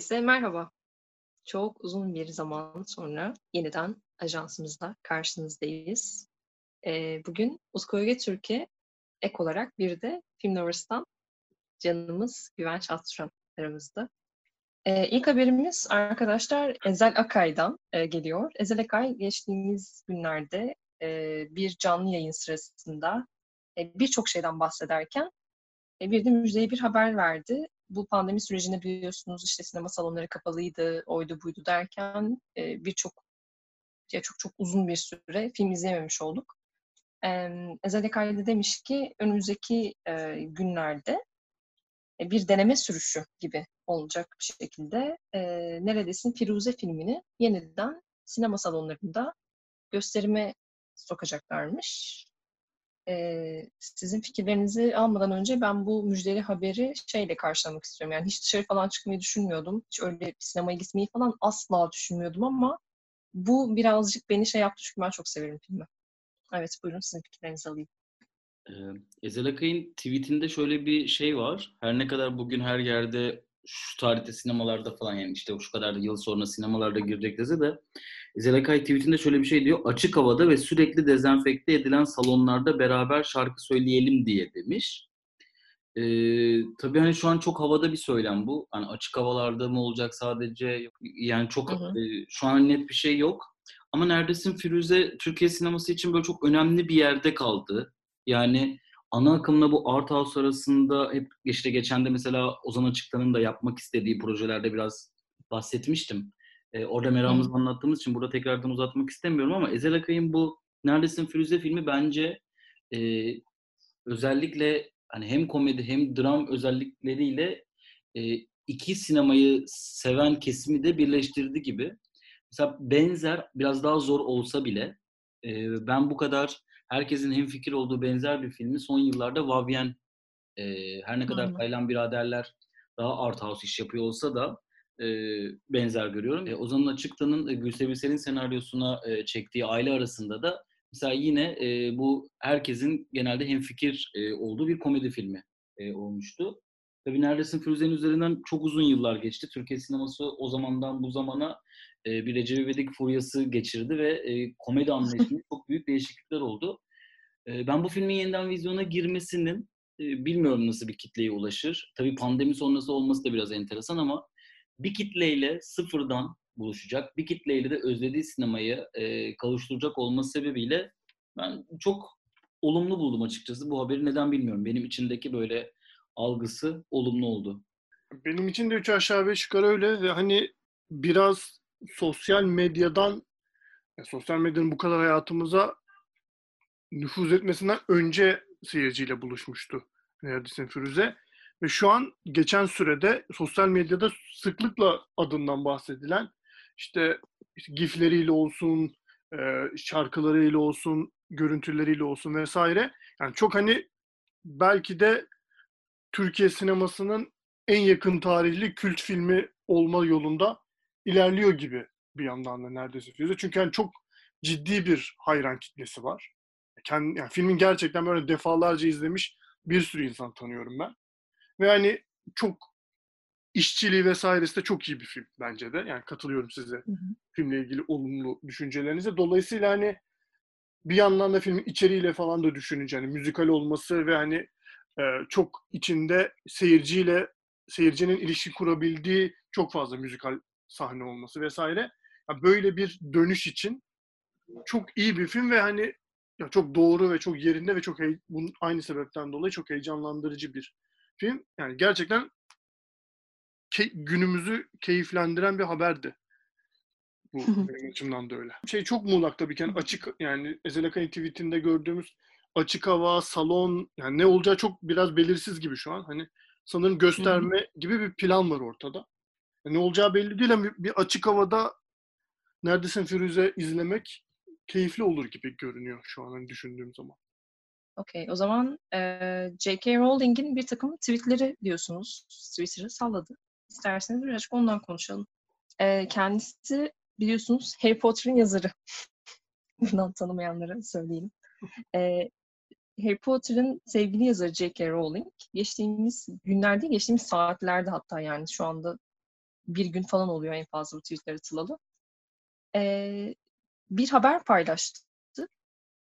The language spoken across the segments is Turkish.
Herkese merhaba. Çok uzun bir zaman sonra yeniden ajansımızda karşınızdayız. Ee, bugün Uskoyge Türkiye ek olarak bir de Film Lovers'tan canımız Güvenç Atturan aramızda. Ee, ilk haberimiz arkadaşlar Ezel Akay'dan e, geliyor. Ezel Akay geçtiğimiz günlerde e, bir canlı yayın sırasında e, birçok şeyden bahsederken bir de müjdeli bir haber verdi bu pandemi sürecinde biliyorsunuz işte sinema salonları kapalıydı, oydu buydu derken e, birçok ya çok çok uzun bir süre film izleyememiş olduk. E, Ekay'da demiş ki önümüzdeki e, günlerde e, bir deneme sürüşü gibi olacak bir şekilde e, Neredesin Firuze filmini yeniden sinema salonlarında gösterime sokacaklarmış e, sizin fikirlerinizi almadan önce ben bu müjdeli haberi şeyle karşılamak istiyorum. Yani hiç dışarı falan çıkmayı düşünmüyordum. Hiç öyle sinemaya gitmeyi falan asla düşünmüyordum ama bu birazcık beni şey yaptı çünkü ben çok severim filmi. Evet buyurun sizin fikirlerinizi alayım. Ee, Ezel Akay'ın tweetinde şöyle bir şey var. Her ne kadar bugün her yerde şu tarihte sinemalarda falan yani işte şu kadar yıl sonra sinemalarda girecek dese de Zelakay tweetinde şöyle bir şey diyor. Açık havada ve sürekli dezenfekte edilen salonlarda beraber şarkı söyleyelim diye demiş. Ee, tabii hani şu an çok havada bir söylem bu. Hani açık havalarda mı olacak sadece? Yani çok hı hı. E, şu an net bir şey yok. Ama neredesin Firuze Türkiye sineması için böyle çok önemli bir yerde kaldı. Yani ana akımla bu art house arasında hep işte geçen de mesela Ozan Açıktan'ın da yapmak istediği projelerde biraz bahsetmiştim. E, orada meramımızı anlattığımız için burada tekrardan uzatmak istemiyorum ama Ezel Akay'ın bu Neredesin Firuze filmi bence e, özellikle hani hem komedi hem dram özellikleriyle e, iki sinemayı seven kesimi de birleştirdi gibi. Mesela benzer biraz daha zor olsa bile e, ben bu kadar herkesin hem fikir olduğu benzer bir filmi son yıllarda Vavien e, her ne kadar Taylan biraderler daha art house iş yapıyor olsa da e, benzer görüyorum. E, Ozan'ın Açıktan'ın e, Gülse Birsel'in senaryosuna e, çektiği aile arasında da mesela yine e, bu herkesin genelde hemfikir e, olduğu bir komedi filmi olmuştu. Tabii Neredesin Firuze'nin üzerinden çok uzun yıllar geçti. Türkiye sineması o zamandan bu zamana bir Recep İvedik furyası geçirdi ve komedi anlayışında çok büyük değişiklikler oldu. Ben bu filmin yeniden vizyona girmesinin bilmiyorum nasıl bir kitleye ulaşır. Tabii pandemi sonrası olması da biraz enteresan ama bir kitleyle sıfırdan buluşacak, bir kitleyle de özlediği sinemayı e, kavuşturacak olması sebebiyle ben çok olumlu buldum açıkçası. Bu haberi neden bilmiyorum. Benim içindeki böyle algısı olumlu oldu. Benim için de üç aşağı beş yukarı öyle ve hani biraz sosyal medyadan sosyal medyanın bu kadar hayatımıza nüfuz etmesinden önce seyirciyle buluşmuştu Neredesin Firuze. Ve şu an geçen sürede sosyal medyada sıklıkla adından bahsedilen işte, gifleriyle olsun, e, şarkılarıyla olsun, görüntüleriyle olsun vesaire. Yani çok hani belki de Türkiye sinemasının en yakın tarihli kült filmi olma yolunda ilerliyor gibi bir yandan da neredeyse Firuze. Çünkü yani çok ciddi bir hayran kitlesi var. Kendi, yani filmin gerçekten böyle defalarca izlemiş bir sürü insan tanıyorum ben. Ve hani çok işçiliği vesairesi de çok iyi bir film bence de. Yani katılıyorum size hı hı. filmle ilgili olumlu düşüncelerinize. Dolayısıyla hani bir yandan da filmin içeriğiyle falan da düşününce hani müzikal olması ve hani e, çok içinde seyirciyle seyircinin ilişki kurabildiği çok fazla müzikal sahne olması vesaire. Yani böyle bir dönüş için çok iyi bir film ve hani ya çok doğru ve çok yerinde ve çok bunun aynı sebepten dolayı çok heyecanlandırıcı bir film. Yani gerçekten ke- günümüzü keyiflendiren bir haberdi. Bu benim açımdan da öyle. Şey çok muğlak tabii ki yani açık yani Ezel Akay'ın tweetinde gördüğümüz açık hava, salon yani ne olacağı çok biraz belirsiz gibi şu an. Hani sanırım gösterme gibi bir plan var ortada. Yani ne olacağı belli değil ama bir açık havada Neredesin Firuze izlemek keyifli olur gibi görünüyor şu an hani düşündüğüm zaman. Okey. O zaman e, J.K. Rowling'in bir takım tweetleri diyorsunuz. Twitter'ı salladı. İsterseniz birazcık ondan konuşalım. E, kendisi biliyorsunuz Harry Potter'ın yazarı. Bundan tanımayanlara söyleyeyim. E, Harry Potter'ın sevgili yazarı J.K. Rowling geçtiğimiz günlerde, geçtiğimiz saatlerde hatta yani şu anda bir gün falan oluyor en fazla bu tweetler atılalı. E, bir haber paylaştı.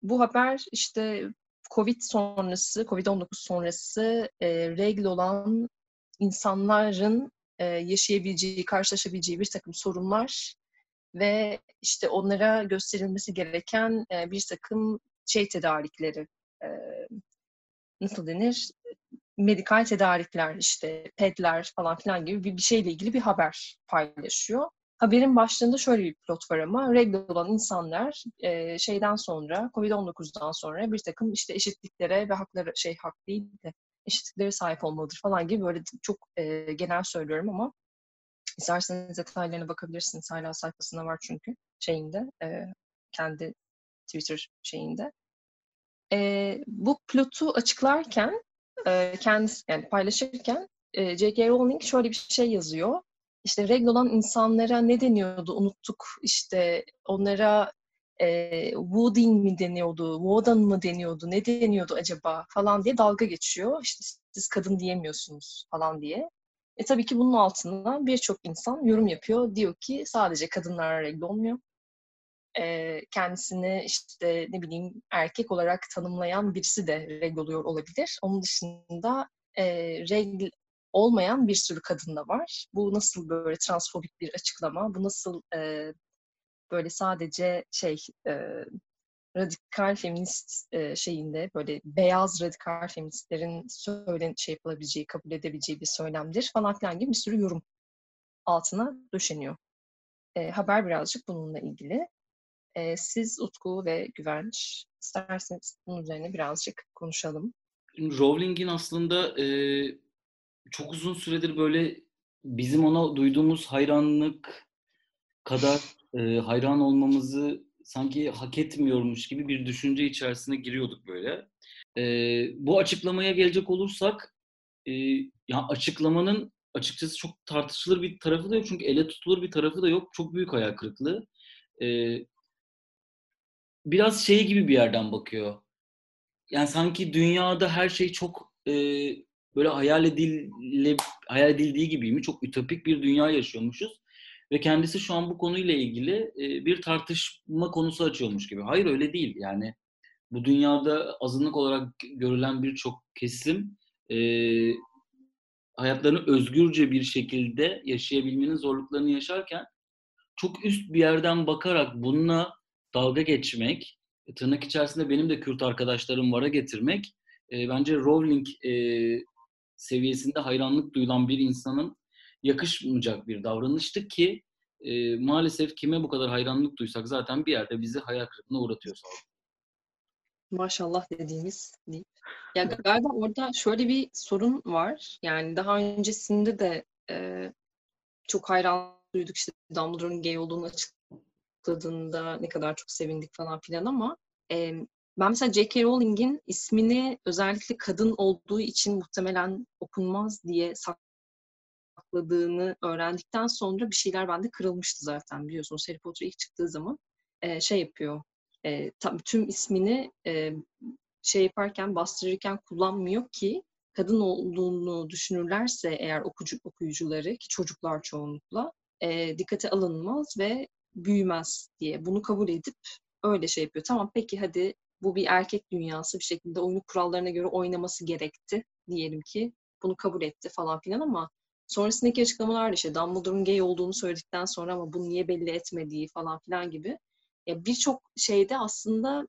Bu haber işte Covid sonrası, Covid-19 sonrası e, regl olan insanların e, yaşayabileceği, karşılaşabileceği bir takım sorunlar ve işte onlara gösterilmesi gereken e, bir takım şey tedarikleri, e, nasıl denir, medikal tedarikler, işte pedler falan filan gibi bir, bir şeyle ilgili bir haber paylaşıyor. Haberin başlığında şöyle bir plot var ama regle olan insanlar e, şeyden sonra, Covid-19'dan sonra bir takım işte eşitliklere ve hakları, şey hak değil de eşitliklere sahip olmalıdır falan gibi böyle çok e, genel söylüyorum ama isterseniz detaylarına bakabilirsiniz. Hala sayfasında var çünkü şeyinde, e, kendi Twitter şeyinde. E, bu plotu açıklarken e, kendisi yani paylaşırken e, J.K. Rowling şöyle bir şey yazıyor. İşte regl olan insanlara ne deniyordu unuttuk. İşte onlara e, wooding mi deniyordu, wodan mı deniyordu, ne deniyordu acaba falan diye dalga geçiyor. İşte siz kadın diyemiyorsunuz falan diye. E tabii ki bunun altına birçok insan yorum yapıyor. Diyor ki sadece kadınlar regl olmuyor kendisini işte ne bileyim erkek olarak tanımlayan birisi de regl oluyor olabilir. Onun dışında e, regl olmayan bir sürü kadın da var. Bu nasıl böyle transfobik bir açıklama? Bu nasıl e, böyle sadece şey e, radikal feminist e, şeyinde böyle beyaz radikal feministlerin söylen şey yapılabileceği, kabul edebileceği bir söylemdir falan filan gibi bir sürü yorum altına döşeniyor. E, haber birazcık bununla ilgili. E, siz Utku ve Güvenç isterseniz bunun üzerine birazcık konuşalım. Rowling'in aslında e, çok uzun süredir böyle bizim ona duyduğumuz hayranlık kadar e, hayran olmamızı sanki hak etmiyormuş gibi bir düşünce içerisine giriyorduk böyle. E, bu açıklamaya gelecek olursak e, ya açıklamanın açıkçası çok tartışılır bir tarafı da yok çünkü ele tutulur bir tarafı da yok. Çok büyük hayal kırıklığı. E, biraz şey gibi bir yerden bakıyor. Yani sanki dünyada her şey çok e, böyle hayal edile, hayal edildiği gibi mi? Çok ütopik bir dünya yaşıyormuşuz. Ve kendisi şu an bu konuyla ilgili e, bir tartışma konusu açıyormuş gibi. Hayır öyle değil. Yani bu dünyada azınlık olarak görülen birçok kesim e, hayatlarını özgürce bir şekilde yaşayabilmenin zorluklarını yaşarken çok üst bir yerden bakarak bununla dalga geçmek, tırnak içerisinde benim de Kürt arkadaşlarım vara getirmek e, bence Rowling e, seviyesinde hayranlık duyulan bir insanın yakışmayacak bir davranıştı ki e, maalesef kime bu kadar hayranlık duysak zaten bir yerde bizi hayal kırıklığına uğratıyor sağ Maşallah dediğimiz değil. Ya galiba orada şöyle bir sorun var. Yani daha öncesinde de e, çok hayran duyduk işte Dumbledore'un gay olduğunu açık açıkladığında ne kadar çok sevindik falan filan ama e, ben mesela J.K. Rowling'in ismini özellikle kadın olduğu için muhtemelen okunmaz diye sakladığını öğrendikten sonra bir şeyler bende kırılmıştı zaten biliyorsunuz. Harry Potter ilk çıktığı zaman e, şey yapıyor. E, tüm ismini e, şey yaparken, bastırırken kullanmıyor ki kadın olduğunu düşünürlerse eğer okucu, okuyucuları ki çocuklar çoğunlukla dikkate alınmaz ve büyümez diye bunu kabul edip öyle şey yapıyor. Tamam peki hadi bu bir erkek dünyası bir şekilde oyunu kurallarına göre oynaması gerekti diyelim ki bunu kabul etti falan filan ama sonrasındaki açıklamalar işte Dumbledore'un gay olduğunu söyledikten sonra ama bunu niye belli etmediği falan filan gibi ya birçok şeyde aslında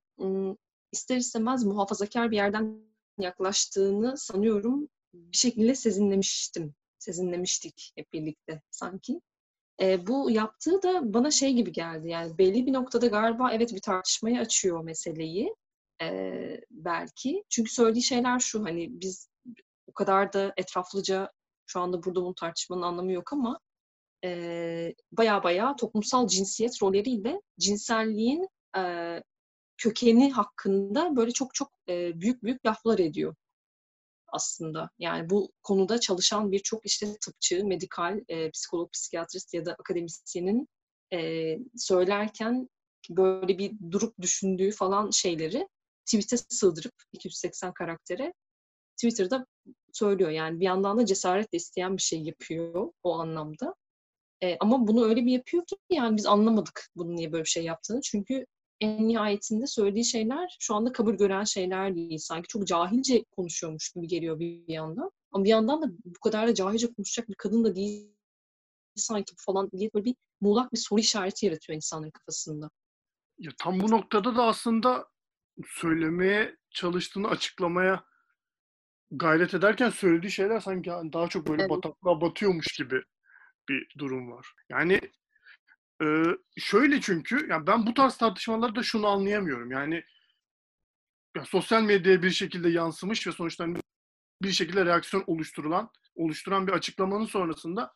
ister istemez muhafazakar bir yerden yaklaştığını sanıyorum bir şekilde sezinlemiştim. Sezinlemiştik hep birlikte sanki. E, bu yaptığı da bana şey gibi geldi. Yani belli bir noktada galiba evet bir tartışmayı açıyor meseleyi e, belki. Çünkü söylediği şeyler şu hani biz o kadar da etraflıca şu anda burada bunu tartışmanın anlamı yok ama e, baya baya toplumsal cinsiyet rolleriyle cinselliğin e, kökeni hakkında böyle çok çok e, büyük büyük laflar ediyor aslında. Yani bu konuda çalışan birçok işte tıpçı, medikal, e, psikolog, psikiyatrist ya da akademisyenin e, söylerken böyle bir durup düşündüğü falan şeyleri tweet'e sığdırıp 280 karaktere Twitter'da söylüyor. Yani bir yandan da cesaretle isteyen bir şey yapıyor o anlamda. E, ama bunu öyle bir yapıyor ki yani biz anlamadık bunun niye böyle bir şey yaptığını. Çünkü en nihayetinde söylediği şeyler şu anda kabul gören şeyler değil. Sanki çok cahilce konuşuyormuş gibi geliyor bir, yandan. Ama bir yandan da bu kadar da cahilce konuşacak bir kadın da değil sanki falan diye böyle bir muğlak bir soru işareti yaratıyor insanların kafasında. Ya tam bu noktada da aslında söylemeye çalıştığını açıklamaya gayret ederken söylediği şeyler sanki daha çok böyle Evet. bataklığa batıyormuş gibi bir durum var. Yani e, şöyle çünkü yani ben bu tarz tartışmalarda şunu anlayamıyorum. Yani ya sosyal medyaya bir şekilde yansımış ve sonuçta hani bir şekilde reaksiyon oluşturulan oluşturan bir açıklamanın sonrasında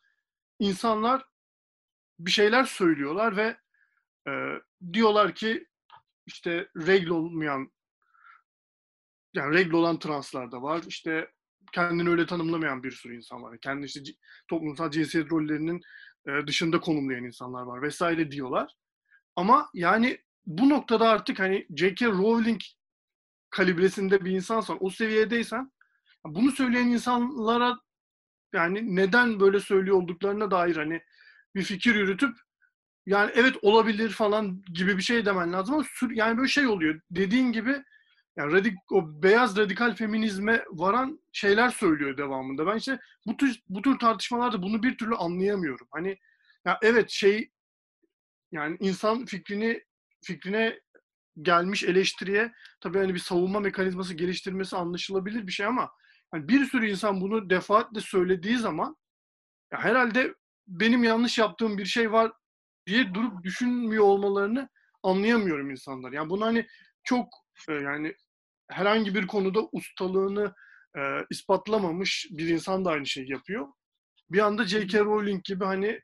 insanlar bir şeyler söylüyorlar ve e, diyorlar ki işte regl olmayan yani regl olan translar da var. İşte kendini öyle tanımlamayan bir sürü insan var. Kendi işte toplumsal cinsiyet rollerinin e, dışında konumlayan insanlar var vesaire diyorlar. Ama yani bu noktada artık hani J.K. Rowling kalibresinde bir insansan, o seviyedeysen bunu söyleyen insanlara yani neden böyle söylüyor olduklarına dair hani bir fikir yürütüp yani evet olabilir falan gibi bir şey demen lazım ama sür- yani böyle şey oluyor. Dediğin gibi yani radik, o beyaz radikal feminizme varan şeyler söylüyor devamında. Ben işte bu tür bu tür tartışmalarda bunu bir türlü anlayamıyorum. Hani ya evet şey yani insan fikrini fikrine gelmiş eleştiriye tabii hani bir savunma mekanizması geliştirmesi anlaşılabilir bir şey ama hani bir sürü insan bunu defaatle söylediği zaman ya herhalde benim yanlış yaptığım bir şey var diye durup düşünmüyor olmalarını anlayamıyorum insanlar. Yani bunu hani çok e, yani herhangi bir konuda ustalığını e, ispatlamamış bir insan da aynı şeyi yapıyor. Bir anda J.K. Rowling gibi hani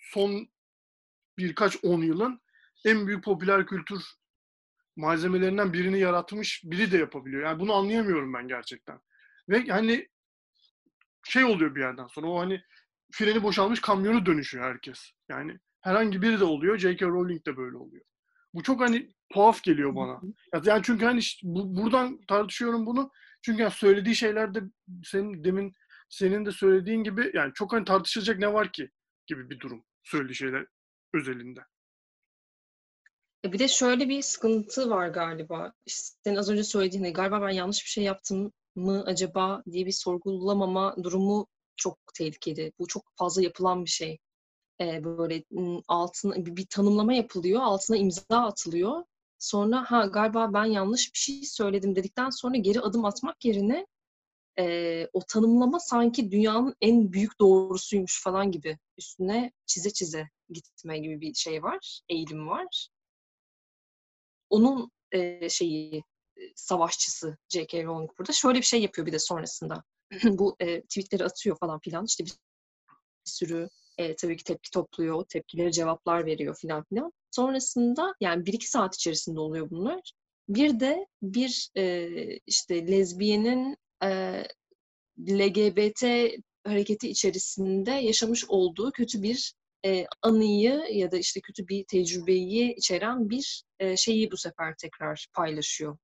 son birkaç on yılın en büyük popüler kültür malzemelerinden birini yaratmış biri de yapabiliyor. Yani bunu anlayamıyorum ben gerçekten. Ve hani şey oluyor bir yerden sonra o hani freni boşalmış kamyonu dönüşüyor herkes. Yani herhangi biri de oluyor. J.K. Rowling de böyle oluyor. Bu çok hani tuhaf geliyor bana. Ya- Yani çünkü hani işte bu, buradan tartışıyorum bunu. Çünkü yani söylediği şeylerde senin demin senin de söylediğin gibi yani çok hani tartışılacak ne var ki gibi bir durum söylediği şeyler özelinde. E bir de şöyle bir sıkıntı var galiba. İşte senin az önce söylediğin gibi, galiba ben yanlış bir şey yaptım mı acaba diye bir sorgulamama durumu çok tehlikeli. Bu çok fazla yapılan bir şey. E, böyle altına bir, bir tanımlama yapılıyor, altına imza atılıyor. Sonra ha galiba ben yanlış bir şey söyledim dedikten sonra geri adım atmak yerine e, o tanımlama sanki dünyanın en büyük doğrusuymuş falan gibi üstüne çize çize gitme gibi bir şey var, eğilim var onun e, şeyi savaşçısı J.K. Rowling burada. Şöyle bir şey yapıyor bir de sonrasında. Bu e, tweetleri atıyor falan filan. İşte bir sürü e, tabii ki tepki topluyor. o Tepkileri cevaplar veriyor filan filan. Sonrasında yani bir iki saat içerisinde oluyor bunlar. Bir de bir e, işte lezbiyenin e, LGBT hareketi içerisinde yaşamış olduğu kötü bir e, anıyı ya da işte kötü bir tecrübeyi içeren bir e, şeyi bu sefer tekrar paylaşıyor.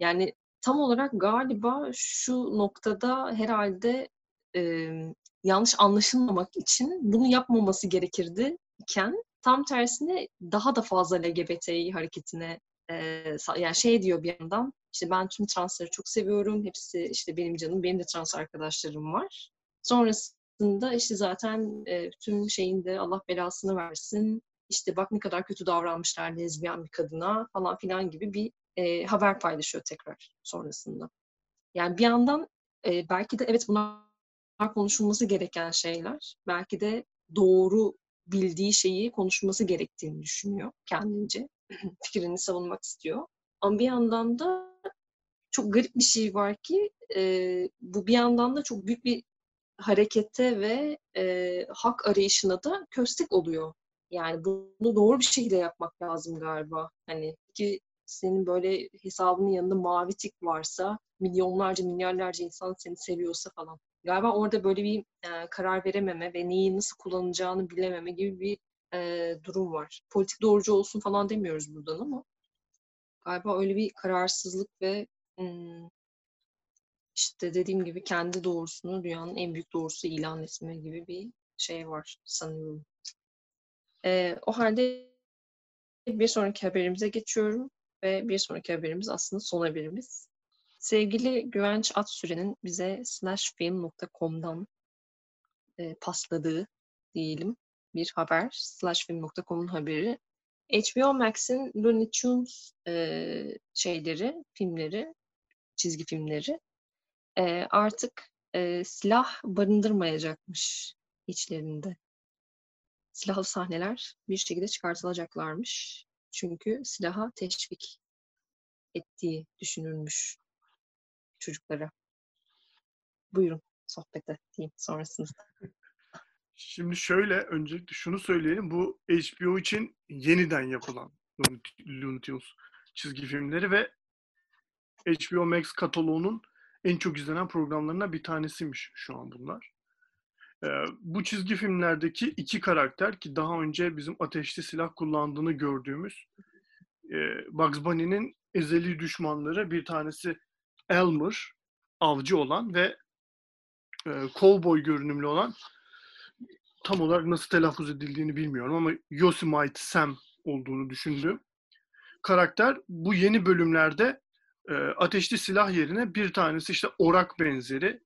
Yani tam olarak galiba şu noktada herhalde e, yanlış anlaşılmamak için bunu yapmaması gerekirdi iken tam tersine daha da fazla LGBTİ hareketine e, yani şey diyor bir yandan işte ben tüm transları çok seviyorum. Hepsi işte benim canım. Benim de trans arkadaşlarım var. Sonrasında işte zaten e, tüm şeyinde Allah belasını versin. İşte bak ne kadar kötü davranmışlar lezbiyen bir kadına falan filan gibi bir e, haber paylaşıyor tekrar sonrasında. Yani bir yandan e, belki de evet bunlar konuşulması gereken şeyler. Belki de doğru bildiği şeyi konuşması gerektiğini düşünüyor kendince. Fikrini savunmak istiyor. Ama bir yandan da çok garip bir şey var ki e, bu bir yandan da çok büyük bir harekete ve e, hak arayışına da köstek oluyor. Yani bunu doğru bir şekilde yapmak lazım galiba. Hani ki senin böyle hesabının yanında mavi tik varsa, milyonlarca, milyarlarca insan seni seviyorsa falan. Galiba orada böyle bir e, karar verememe ve neyi nasıl kullanacağını bilememe gibi bir e, durum var. Politik doğrucu olsun falan demiyoruz buradan ama galiba öyle bir kararsızlık ve işte dediğim gibi kendi doğrusunu dünyanın en büyük doğrusu ilan etme gibi bir şey var sanıyorum. Ee, o halde bir sonraki haberimize geçiyorum ve bir sonraki haberimiz aslında son haberimiz. Sevgili Güvenç Atsüren'in bize slashfilm.com'dan e, pasladığı diyelim bir haber. Slashfilm.com'un haberi. HBO Max'in Looney Tunes e, şeyleri, filmleri, çizgi filmleri e, artık e, silah barındırmayacakmış içlerinde. Silahlı sahneler bir şekilde çıkartılacaklarmış. Çünkü silaha teşvik ettiği düşünülmüş çocuklara. Buyurun sohbete diyeyim sonrasında. Şimdi şöyle öncelikle şunu söyleyelim. Bu HBO için yeniden yapılan Looney Tunes çizgi filmleri ve HBO Max kataloğunun en çok izlenen programlarından bir tanesiymiş şu an bunlar. Ee, bu çizgi filmlerdeki iki karakter ki daha önce bizim ateşli silah kullandığını gördüğümüz e, Bugs Bunny'nin ezeli düşmanları bir tanesi Elmer, avcı olan ve e, cowboy görünümlü olan tam olarak nasıl telaffuz edildiğini bilmiyorum ama Yosemite Sam olduğunu düşündüğüm karakter bu yeni bölümlerde e, ateşli silah yerine bir tanesi işte orak benzeri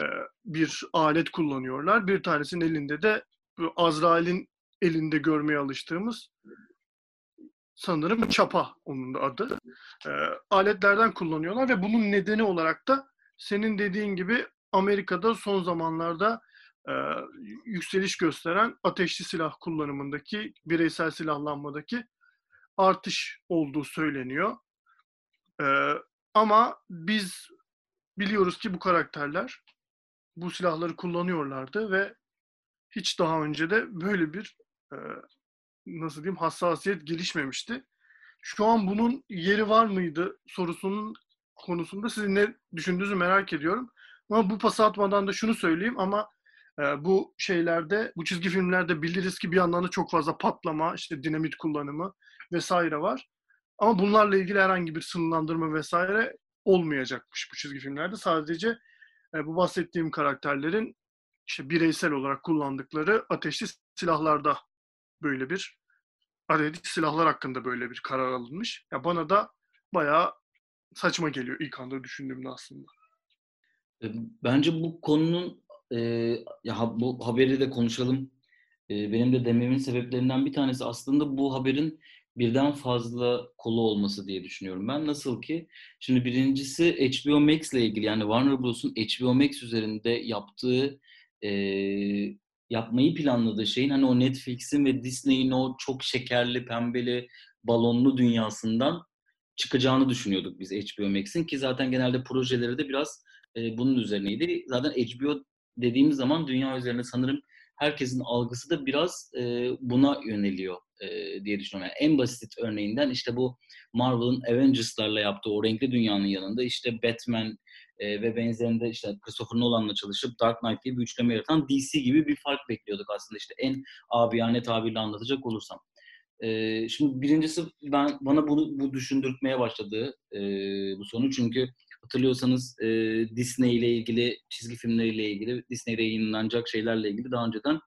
e, bir alet kullanıyorlar. Bir tanesinin elinde de Azrail'in elinde görmeye alıştığımız sanırım çapa onun da adı. E, aletlerden kullanıyorlar ve bunun nedeni olarak da senin dediğin gibi Amerika'da son zamanlarda e, yükseliş gösteren ateşli silah kullanımındaki, bireysel silahlanmadaki artış olduğu söyleniyor. E, ama biz biliyoruz ki bu karakterler bu silahları kullanıyorlardı ve hiç daha önce de böyle bir e, nasıl diyeyim hassasiyet gelişmemişti. Şu an bunun yeri var mıydı sorusunun konusunda sizin ne düşündüğünüzü merak ediyorum. Ama bu pas atmadan da şunu söyleyeyim ama e, bu şeylerde, bu çizgi filmlerde biliriz ki bir yandan da çok fazla patlama, işte dinamit kullanımı vesaire var. Ama bunlarla ilgili herhangi bir sınırlandırma vesaire olmayacakmış bu çizgi filmlerde. Sadece e, bu bahsettiğim karakterlerin işte bireysel olarak kullandıkları ateşli silahlarda böyle bir ateşli silahlar hakkında böyle bir karar alınmış. Ya bana da bayağı saçma geliyor ilk anda düşündüğümde aslında. E, bence bu konunun e, ya bu haberi de konuşalım. E, benim de dememin sebeplerinden bir tanesi aslında bu haberin birden fazla kolu olması diye düşünüyorum ben. Nasıl ki şimdi birincisi HBO Max ile ilgili yani Warner Bros'un HBO Max üzerinde yaptığı e, yapmayı planladığı şeyin hani o Netflix'in ve Disney'in o çok şekerli, pembeli, balonlu dünyasından çıkacağını düşünüyorduk biz HBO Max'in ki zaten genelde projeleri de biraz e, bunun üzerineydi. Zaten HBO dediğimiz zaman dünya üzerinde sanırım herkesin algısı da biraz e, buna yöneliyor e, diye düşünüyorum. Yani en basit örneğinden işte bu Marvel'ın Avengers'larla yaptığı o renkli dünyanın yanında işte Batman e, ve benzerinde işte Christopher Nolan'la çalışıp Dark Knight diye bir üçleme yaratan DC gibi bir fark bekliyorduk aslında işte en abiyane tabirle anlatacak olursam. E, şimdi birincisi ben bana bunu bu düşündürtmeye başladı e, bu sonu çünkü hatırlıyorsanız e, Disney ile ilgili çizgi filmleriyle ilgili Disney'de yayınlanacak şeylerle ilgili daha önceden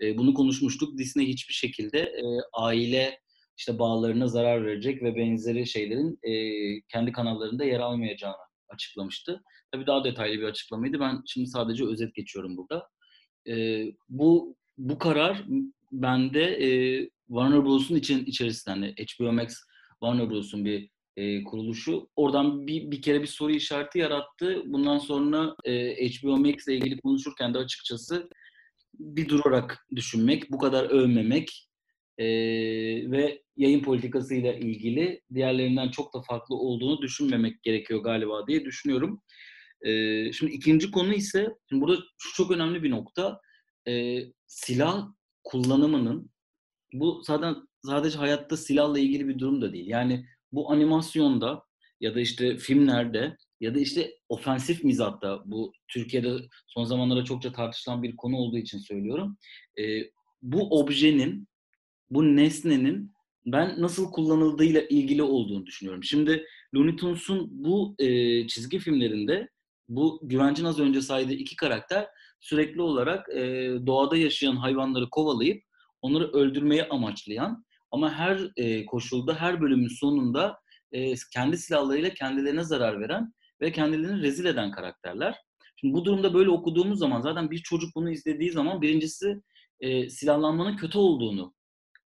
e, bunu konuşmuştuk. Disney hiçbir şekilde e, aile işte bağlarına zarar verecek ve benzeri şeylerin e, kendi kanallarında yer almayacağını açıklamıştı. Tabii daha detaylı bir açıklamaydı. Ben şimdi sadece özet geçiyorum burada. E, bu bu karar bende e, Warner Bros'un için içerisinden de HBO Max Warner Bros'un bir e, kuruluşu. Oradan bir, bir kere bir soru işareti yarattı. Bundan sonra e, HBO Max ile ilgili konuşurken de açıkçası bir durarak düşünmek, bu kadar övmemek e, ve yayın politikasıyla ilgili diğerlerinden çok da farklı olduğunu düşünmemek gerekiyor galiba diye düşünüyorum. E, şimdi ikinci konu ise, şimdi burada şu çok önemli bir nokta, e, silah kullanımının bu zaten sadece hayatta silahla ilgili bir durum da değil. Yani bu animasyonda ya da işte filmlerde ya da işte ofensif mizatta bu Türkiye'de son zamanlarda çokça tartışılan bir konu olduğu için söylüyorum. E, bu objenin, bu nesnenin ben nasıl kullanıldığıyla ilgili olduğunu düşünüyorum. Şimdi Looney Tunes'un bu e, çizgi filmlerinde bu Güvencin az önce saydığı iki karakter sürekli olarak e, doğada yaşayan hayvanları kovalayıp onları öldürmeyi amaçlayan ama her e, koşulda, her bölümün sonunda e, kendi silahlarıyla kendilerine zarar veren ve kendilerini rezil eden karakterler. Şimdi bu durumda böyle okuduğumuz zaman zaten bir çocuk bunu izlediği zaman birincisi e, silahlanmanın kötü olduğunu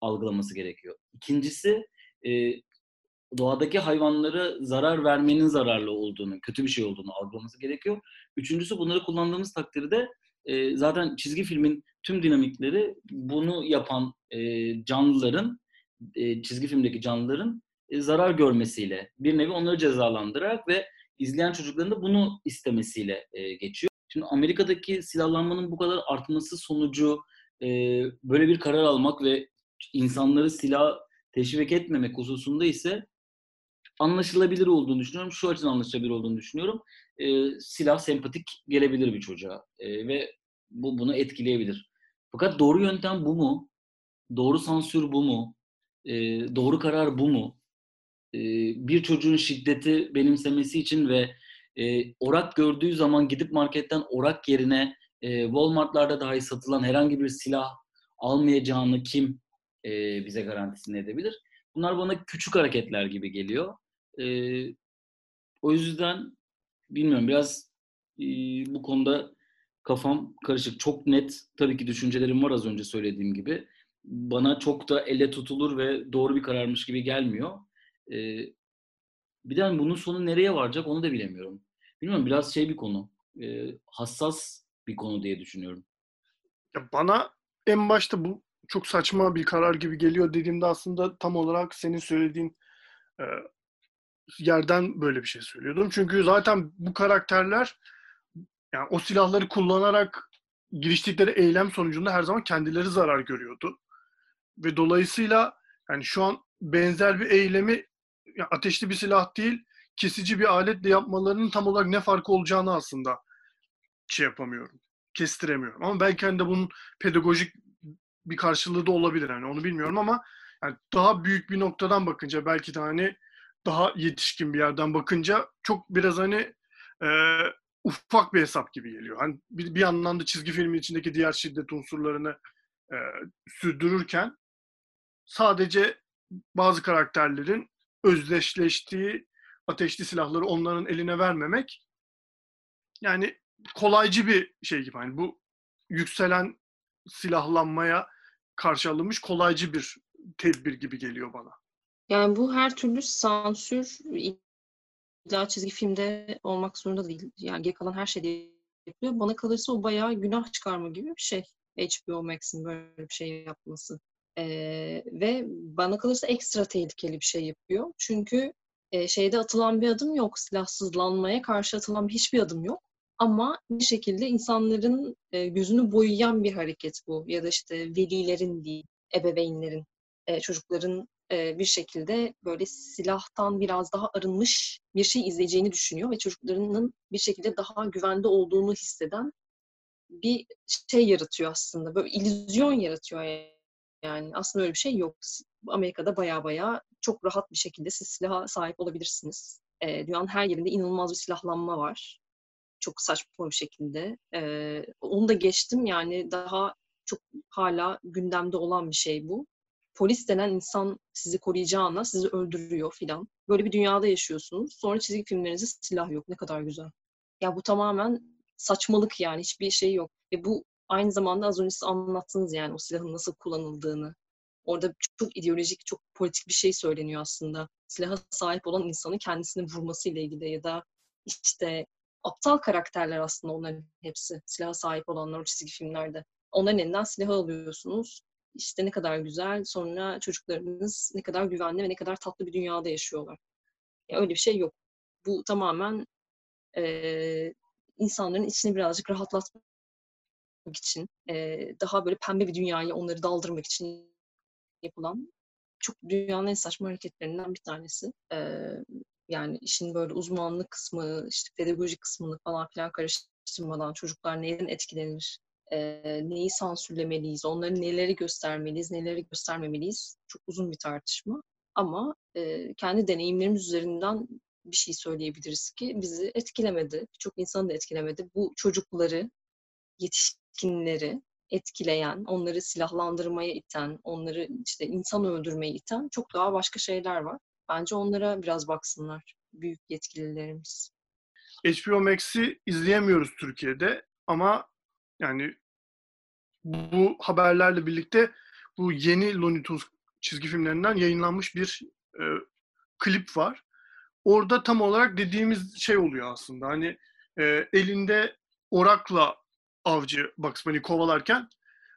algılaması gerekiyor. İkincisi e, doğadaki hayvanlara zarar vermenin zararlı olduğunu, kötü bir şey olduğunu algılaması gerekiyor. Üçüncüsü bunları kullandığımız takdirde e, zaten çizgi filmin tüm dinamikleri bunu yapan e, canlıların, e, çizgi filmdeki canlıların e, zarar görmesiyle, bir nevi onları cezalandırarak ve izleyen çocukların da bunu istemesiyle e, geçiyor. Şimdi Amerika'daki silahlanmanın bu kadar artması sonucu e, böyle bir karar almak ve insanları silah teşvik etmemek hususunda ise anlaşılabilir olduğunu düşünüyorum. Şu açıdan anlaşılabilir olduğunu düşünüyorum. E, silah sempatik gelebilir bir çocuğa e, ve bu bunu etkileyebilir. Fakat doğru yöntem bu mu? Doğru sansür bu mu? E, doğru karar bu mu? E, bir çocuğun şiddeti benimsemesi için ve e, orak gördüğü zaman gidip marketten orak yerine e, Walmart'larda dahi satılan herhangi bir silah almayacağını kim e, bize garantisini edebilir? Bunlar bana küçük hareketler gibi geliyor. E, o yüzden bilmiyorum biraz bu konuda kafam karışık. Çok net tabii ki düşüncelerim var az önce söylediğim gibi. Bana çok da elle tutulur ve doğru bir kararmış gibi gelmiyor. E, bir de hani bunun sonu nereye varacak onu da bilemiyorum. Bilmiyorum biraz şey bir konu. E, hassas bir konu diye düşünüyorum. Ya bana en başta bu çok saçma bir karar gibi geliyor dediğimde aslında tam olarak senin söylediğin e, yerden böyle bir şey söylüyordum. Çünkü zaten bu karakterler yani o silahları kullanarak giriştikleri eylem sonucunda her zaman kendileri zarar görüyordu. Ve dolayısıyla yani şu an benzer bir eylemi yani ateşli bir silah değil, kesici bir aletle yapmalarının tam olarak ne farkı olacağını aslında şey yapamıyorum. Kestiremiyorum. Ama belki hani de bunun pedagojik bir karşılığı da olabilir hani onu bilmiyorum ama yani daha büyük bir noktadan bakınca belki de hani daha yetişkin bir yerden bakınca çok biraz hani e, ufak bir hesap gibi geliyor. Hani bir, bir yandan da çizgi filmin içindeki diğer şiddet unsurlarını e, sürdürürken sadece bazı karakterlerin özdeşleştiği ateşli silahları onların eline vermemek yani kolaycı bir şey gibi. Yani bu yükselen silahlanmaya karşı alınmış kolaycı bir tedbir gibi geliyor bana. Yani bu her türlü sansür illa çizgi filmde olmak zorunda değil. Yani geri kalan her şeyde yapıyor. Bana kalırsa o bayağı günah çıkarma gibi bir şey. HBO Max'in böyle bir şey yapması. Ee, ve bana kalırsa ekstra tehlikeli bir şey yapıyor. Çünkü e, şeyde atılan bir adım yok. Silahsızlanmaya karşı atılan hiçbir adım yok. Ama bir şekilde insanların e, gözünü boyayan bir hareket bu. Ya da işte velilerin değil, ebeveynlerin, e, çocukların e, bir şekilde böyle silahtan biraz daha arınmış bir şey izleyeceğini düşünüyor ve çocuklarının bir şekilde daha güvende olduğunu hisseden bir şey yaratıyor aslında. Böyle illüzyon yaratıyor yani. Aslında öyle bir şey yok. Amerika'da baya baya çok rahat bir şekilde siz silaha sahip olabilirsiniz. E, dünyanın her yerinde inanılmaz bir silahlanma var. Çok saçma bir şekilde. E, onu da geçtim yani daha çok hala gündemde olan bir şey bu polis denen insan sizi koruyacağına sizi öldürüyor filan. Böyle bir dünyada yaşıyorsunuz. Sonra çizgi filmlerinizde silah yok. Ne kadar güzel. Ya bu tamamen saçmalık yani. Hiçbir şey yok. Ve bu aynı zamanda az önce siz anlattınız yani o silahın nasıl kullanıldığını. Orada çok, ideolojik, çok politik bir şey söyleniyor aslında. Silaha sahip olan insanın kendisini vurması ile ilgili ya da işte aptal karakterler aslında onların hepsi. Silaha sahip olanlar o çizgi filmlerde. Onların elinden silahı alıyorsunuz işte ne kadar güzel, sonra çocuklarımız ne kadar güvenli ve ne kadar tatlı bir dünyada yaşıyorlar. Yani öyle bir şey yok. Bu tamamen e, insanların içini birazcık rahatlatmak için, e, daha böyle pembe bir dünyayı onları daldırmak için yapılan çok dünyanın en saçma hareketlerinden bir tanesi. E, yani işin böyle uzmanlık kısmı, işte pedagojik kısmını falan filan karıştırmadan çocuklar neyden etkilenir, e, neyi sansürlemeliyiz, onları neleri göstermeliyiz, neleri göstermemeliyiz çok uzun bir tartışma. Ama e, kendi deneyimlerimiz üzerinden bir şey söyleyebiliriz ki bizi etkilemedi. Çok insanı da etkilemedi. Bu çocukları, yetişkinleri etkileyen, onları silahlandırmaya iten, onları işte insan öldürmeye iten çok daha başka şeyler var. Bence onlara biraz baksınlar büyük yetkililerimiz. HBO Max'i izleyemiyoruz Türkiye'de ama yani bu haberlerle birlikte bu yeni Looney Tunes çizgi filmlerinden yayınlanmış bir e, klip var. Orada tam olarak dediğimiz şey oluyor aslında. Hani e, elinde orakla avcı Bugs Bunny kovalarken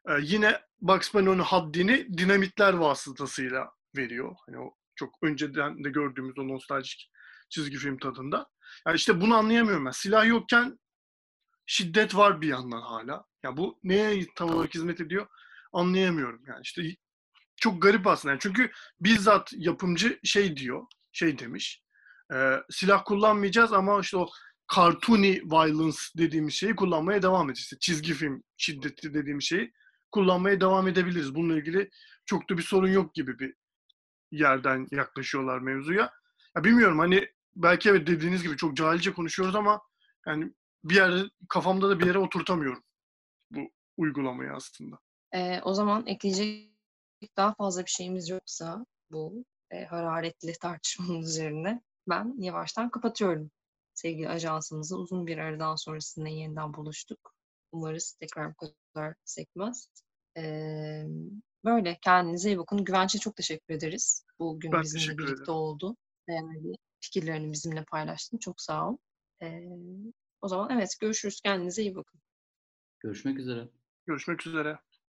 e, yine Bugs Bunny haddini dinamitler vasıtasıyla veriyor. Hani o çok önceden de gördüğümüz o nostaljik çizgi film tadında. Yani işte bunu anlayamıyorum ben. Silah yokken şiddet var bir yandan hala. Ya bu neye tam olarak hizmet ediyor anlayamıyorum. Yani işte çok garip aslında. Yani çünkü bizzat yapımcı şey diyor, şey demiş. E, silah kullanmayacağız ama işte o cartoony violence dediğimiz şeyi kullanmaya devam edeceğiz. İşte çizgi film şiddeti dediğimiz şeyi kullanmaya devam edebiliriz. Bununla ilgili çok da bir sorun yok gibi bir yerden yaklaşıyorlar mevzuya. Ya bilmiyorum hani belki evet dediğiniz gibi çok cahilce konuşuyoruz ama yani bir yerde kafamda da bir yere oturtamıyorum bu uygulamayı aslında. Ee, o zaman ekleyecek daha fazla bir şeyimiz yoksa bu e, hararetli tartışmanın üzerine ben yavaştan kapatıyorum. Sevgili ajansımızı uzun bir aradan sonrasında yeniden buluştuk. Umarız tekrar bu kadar sekmez. Ee, böyle kendinize iyi bakın. Güvenç'e çok teşekkür ederiz. Bugün Ben bizimle birlikte ederim. oldu. Değerli fikirlerini bizimle paylaştın. Çok sağ ol. Ee, o zaman evet görüşürüz. Kendinize iyi bakın. Görüşmek üzere. Görüşmek üzere.